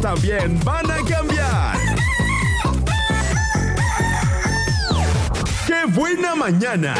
también van a cambiar. ¡Qué buena mañana!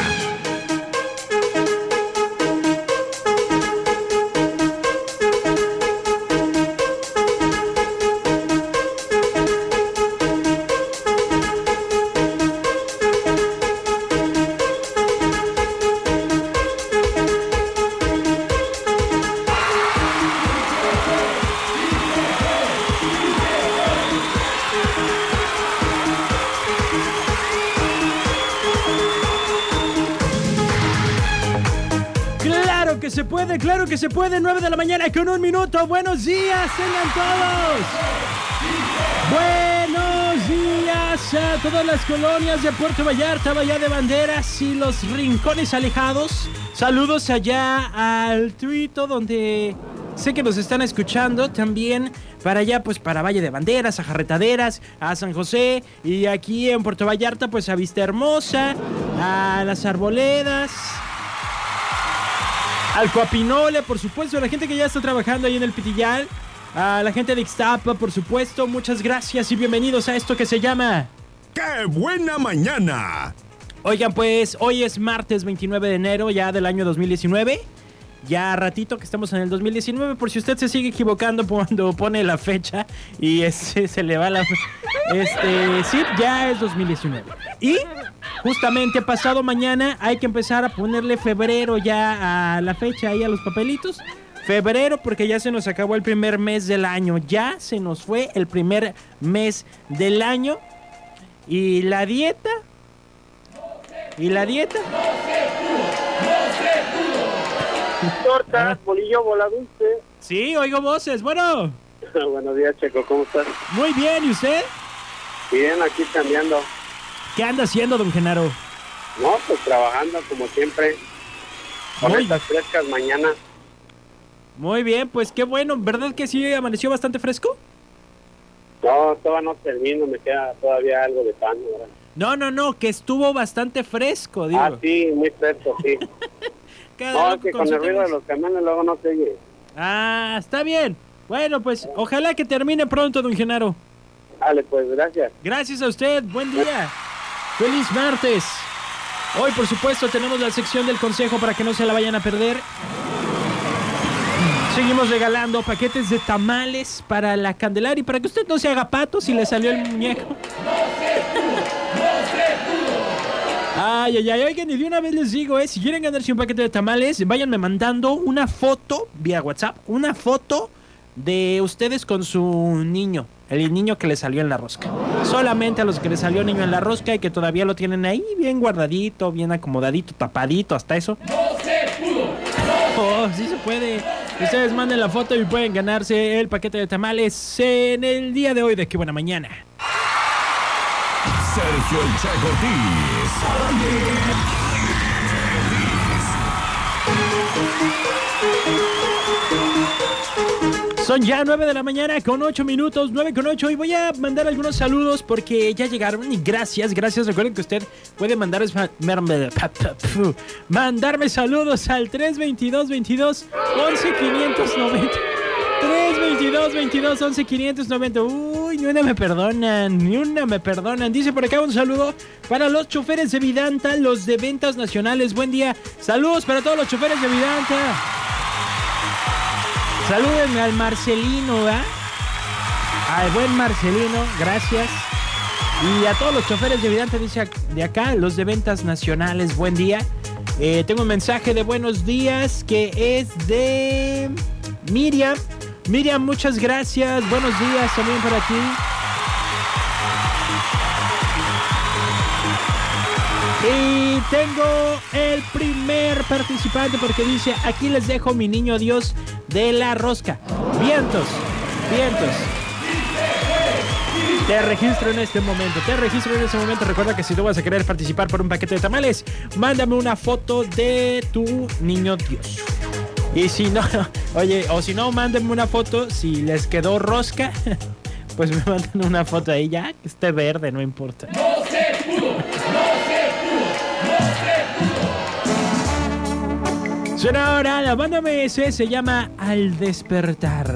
Se puede, claro que se puede. 9 de la mañana con un minuto. Buenos días, tengan todos. Buenos días a todas las colonias de Puerto Vallarta, Bahía de Banderas y los rincones alejados. Saludos allá al Tuito donde sé que nos están escuchando. También para allá, pues para Valle de Banderas, a Jarretaderas, a San José. Y aquí en Puerto Vallarta, pues a Vista Hermosa, a las Arboledas. Al Coapinole, por supuesto, a la gente que ya está trabajando ahí en el Pitillal. A la gente de Ixtapa, por supuesto. Muchas gracias y bienvenidos a esto que se llama... ¡Qué buena mañana! Oigan, pues hoy es martes 29 de enero ya del año 2019. Ya ratito que estamos en el 2019, por si usted se sigue equivocando cuando pone la fecha y se le va la... Este, sí, ya es 2019. Y justamente pasado mañana hay que empezar a ponerle febrero ya a la fecha ahí a los papelitos. Febrero porque ya se nos acabó el primer mes del año. Ya se nos fue el primer mes del año. Y la dieta... ¿Y la dieta? Torta, bolillo, bola dulce. Sí, oigo voces. Bueno, Buenos días, Checo, ¿cómo estás? muy bien. ¿Y usted? Bien, aquí cambiando. ¿Qué anda haciendo, don Genaro? No, pues trabajando como siempre. Con Muy- estas frescas mañanas. Muy bien, pues qué bueno. ¿Verdad que sí amaneció bastante fresco? No, todavía no termino, me queda todavía algo de pan. ¿verdad? No, no, no, que estuvo bastante fresco, digo. Ah, sí, muy fresco, sí. Cada no, que con el ruido de los camiones luego no se oye. Ah, está bien. Bueno, pues ojalá que termine pronto, don Genaro. Dale, pues, gracias. Gracias a usted, buen día. Feliz martes. Hoy, por supuesto, tenemos la sección del consejo para que no se la vayan a perder. Seguimos regalando paquetes de tamales para la Candelaria y para que usted no se haga pato si le salió el muñeco. Ay, ay, ay, oigan, y de una vez les digo, eh, si quieren ganarse un paquete de tamales, váyanme mandando una foto vía WhatsApp, una foto de ustedes con su niño, el niño que le salió en la rosca. Solamente a los que le salió niño en la rosca y que todavía lo tienen ahí bien guardadito, bien acomodadito, tapadito, hasta eso. ¡No se pudo! Oh, sí se puede. Ustedes manden la foto y pueden ganarse el paquete de tamales en el día de hoy de Qué Buena Mañana. Sergio El Son ya 9 de la mañana con 8 minutos, 9 con 8 y voy a mandar algunos saludos porque ya llegaron y gracias, gracias. Recuerden que usted puede mandar, mandarme saludos al 322 22 11 590. 322 22 11 590. Uy, ni una me perdonan, ni una me perdonan. Dice por acá un saludo para los choferes de Vidanta, los de ventas nacionales. Buen día. Saludos para todos los choferes de Vidanta. Salúdenme al Marcelino. Al buen Marcelino, gracias. Y a todos los choferes de Vidanta, dice de acá, los de ventas nacionales, buen día. Eh, tengo un mensaje de buenos días que es de Miriam. Miriam, muchas gracias. Buenos días también para ti. Y tengo el primer participante porque dice, aquí les dejo mi niño Dios de la rosca. Vientos, vientos. Te registro en este momento, te registro en este momento. Recuerda que si tú vas a querer participar por un paquete de tamales, mándame una foto de tu niño Dios. Y si no, oye, o si no, mándenme una foto si les quedó rosca. Pues me mandan una foto ahí ya, que esté verde, no importa. Suena ahora la banda MS, se llama Al despertar.